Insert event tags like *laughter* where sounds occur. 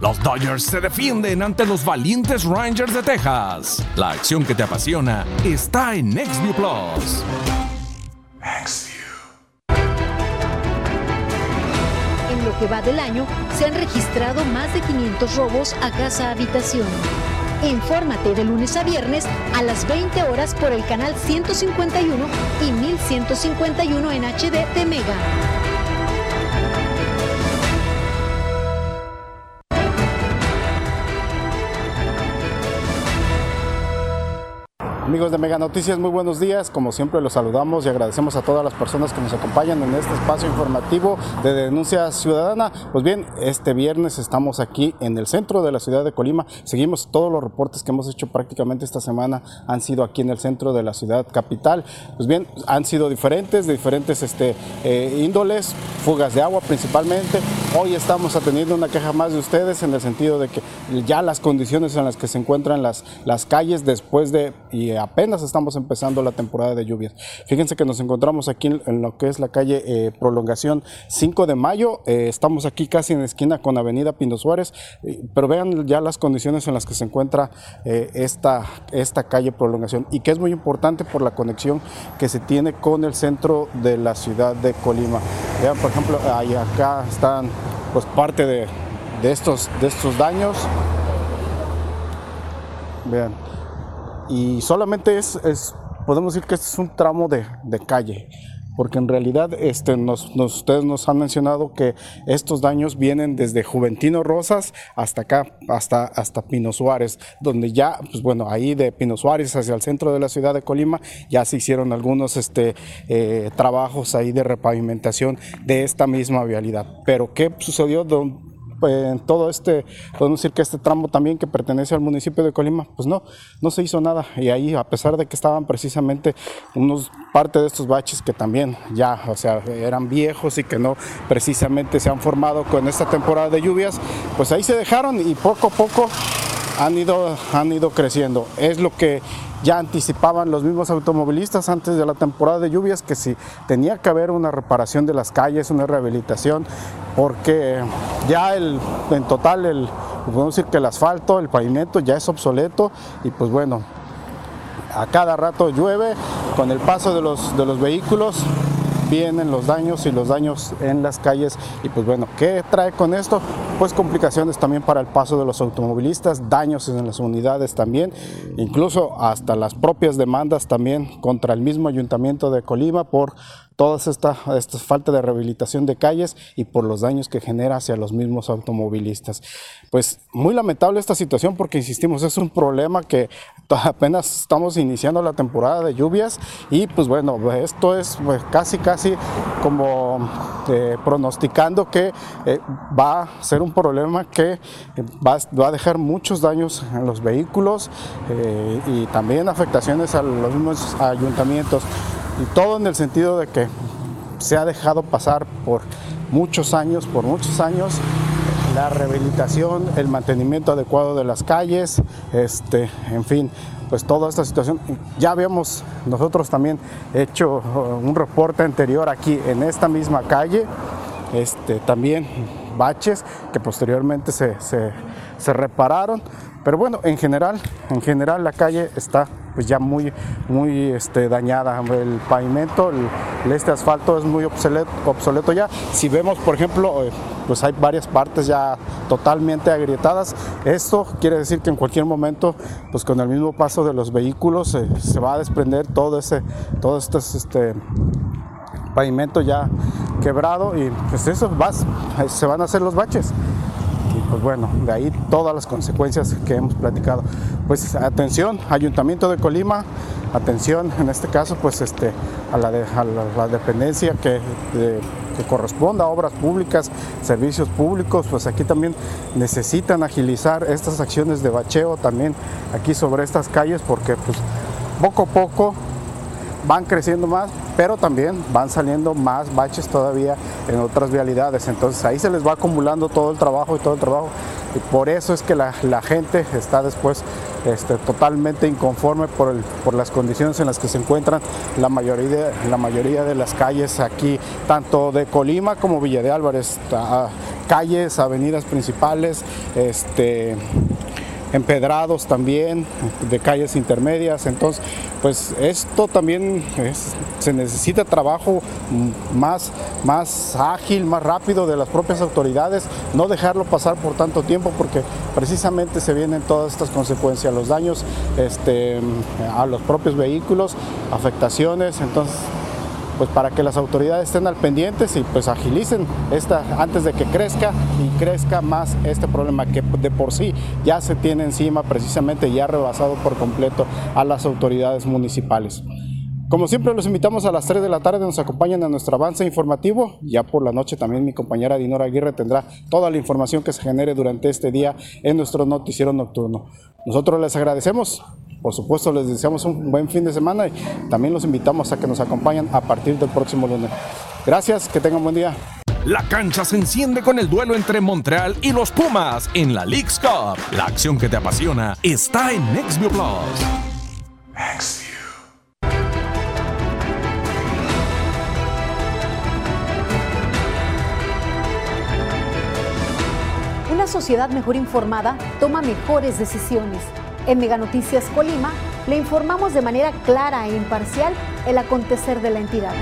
Los Dodgers se defienden ante los valientes Rangers de Texas. La acción que te apasiona está en NextView Plus. En lo que va del año, se han registrado más de 500 robos a casa-habitación. Infórmate de lunes a viernes a las 20 horas por el canal 151 y 1151 en HD de Mega. Amigos de Mega Noticias, muy buenos días. Como siempre los saludamos y agradecemos a todas las personas que nos acompañan en este espacio informativo de denuncia ciudadana. Pues bien, este viernes estamos aquí en el centro de la ciudad de Colima. Seguimos todos los reportes que hemos hecho prácticamente esta semana han sido aquí en el centro de la ciudad capital. Pues bien, han sido diferentes, de diferentes este, eh, índoles, fugas de agua principalmente. Hoy estamos atendiendo una queja más de ustedes en el sentido de que ya las condiciones en las que se encuentran las, las calles después de y apenas estamos empezando la temporada de lluvias. Fíjense que nos encontramos aquí en, lo que es la calle eh, Prolongación 5 de Mayo. Eh, estamos aquí casi en esquina con Avenida Pino Suárez, eh, pero vean ya las condiciones en las que se encuentra esta, esta calle Prolongación y que es muy importante por la conexión que se tiene con el centro de la ciudad de Colima. Vean, por ejemplo, ahí acá están pues parte de, de estos, de estos daños. Vean, y solamente es, podemos decir que este es un tramo de, calle, porque en realidad este, nos, ustedes nos han mencionado que estos daños vienen desde Juventino Rosas hasta acá, hasta, hasta Pino Suárez, donde ya, pues bueno, ahí de Pino Suárez hacia el centro de la ciudad de Colima ya se hicieron algunos este, eh, trabajos ahí de repavimentación de esta misma vialidad. Pero ¿qué sucedió? En todo este, podemos decir que este tramo también que pertenece al municipio de Colima, pues no, no se hizo nada. Y ahí, a pesar de que estaban precisamente unos parte de estos baches que también ya, o sea, eran viejos y que no precisamente se han formado con esta temporada de lluvias, pues ahí se dejaron y poco a poco han ido, han ido creciendo. Es lo que ya anticipaban los mismos automovilistas antes de la temporada de lluvias que si tenía que haber una reparación de las calles, una rehabilitación, porque ya el, en total el, podemos decir que el asfalto, el pavimento ya es obsoleto y pues bueno, a cada rato llueve, con el paso de los, de los vehículos vienen los daños y los daños en las calles y pues bueno, ¿qué trae con esto? Pues complicaciones también para el paso de los automovilistas, daños en las unidades también, incluso hasta las propias demandas también contra el mismo ayuntamiento de Colima por toda esta, esta falta de rehabilitación de calles y por los daños que genera hacia los mismos automovilistas. Pues muy lamentable esta situación porque, insistimos, es un problema que *laughs* apenas estamos iniciando la temporada de lluvias y pues bueno, esto es pues, casi casi como eh, pronosticando que eh, va a ser un problema que eh, va, va, a dejar muchos daños en los vehículos y también afectaciones a los mismos ayuntamientos. Y todo en el sentido de que se ha dejado pasar por muchos años, por muchos años, la rehabilitación, el mantenimiento adecuado de las calles, este, en fin, pues toda esta situación. Ya habíamos nosotros también hecho uh, un reporte anterior aquí en esta misma calle, este, también baches que posteriormente se, se repararon, pero bueno, en general, en general la calle está pues ya muy, muy este, dañada. El pavimento, el, este asfalto es muy obsoleto, obsoleto ya. Si vemos, por ejemplo, eh, pues hay varias partes ya totalmente agrietadas. Esto quiere decir que en cualquier momento, pues con el mismo paso de los vehículos, eh, se va a desprender todo ese, todo este, este pavimento ya quebrado y pues eso va, se van a hacer los baches pues bueno, de ahí todas las consecuencias que hemos platicado. Pues atención, Ayuntamiento de Colima, atención en este caso pues este, a, la, la, dependencia que, que corresponda a obras públicas, servicios públicos, pues aquí también necesitan agilizar estas acciones de bacheo también aquí sobre estas calles porque pues poco a poco van creciendo más, pero también van saliendo más baches todavía en otras vialidades. Entonces ahí se les va acumulando todo el trabajo y todo el trabajo. Y por eso es que la, gente está después este, totalmente inconforme por, el, por, las condiciones en las que se encuentran la mayoría, la mayoría de las calles aquí, tanto de Colima como Villa de Álvarez. calles, avenidas principales, este, empedrados también, de calles intermedias. Entonces, pues esto también se necesita trabajo más, más ágil, más rápido de las propias autoridades, no dejarlo pasar por tanto tiempo porque precisamente se vienen todas estas consecuencias, los daños este, a los propios vehículos, afectaciones. Entonces, pues para que las autoridades estén al pendientes y pues agilicen esta antes de que crezca y crezca más este problema que de por sí ya se tiene encima precisamente ya rebasado por completo a las autoridades municipales. Como siempre los invitamos a las 3 de la tarde, nos acompañan a nuestro avance informativo. Ya por la noche también mi compañera Dinora Aguirre tendrá toda la información que se genere durante este día en nuestro noticiero nocturno. Nosotros les agradecemos por supuesto, les deseamos un buen fin de semana y también los invitamos a que nos acompañen a partir del próximo lunes. Gracias, que tengan buen día. La cancha se enciende con el duelo entre Montreal y los Pumas en la League's Cup. La acción que te apasiona está en Nextview Plus. Una sociedad mejor informada toma mejores decisiones. En Mega Noticias Colima le informamos de manera clara e imparcial el acontecer de la entidad.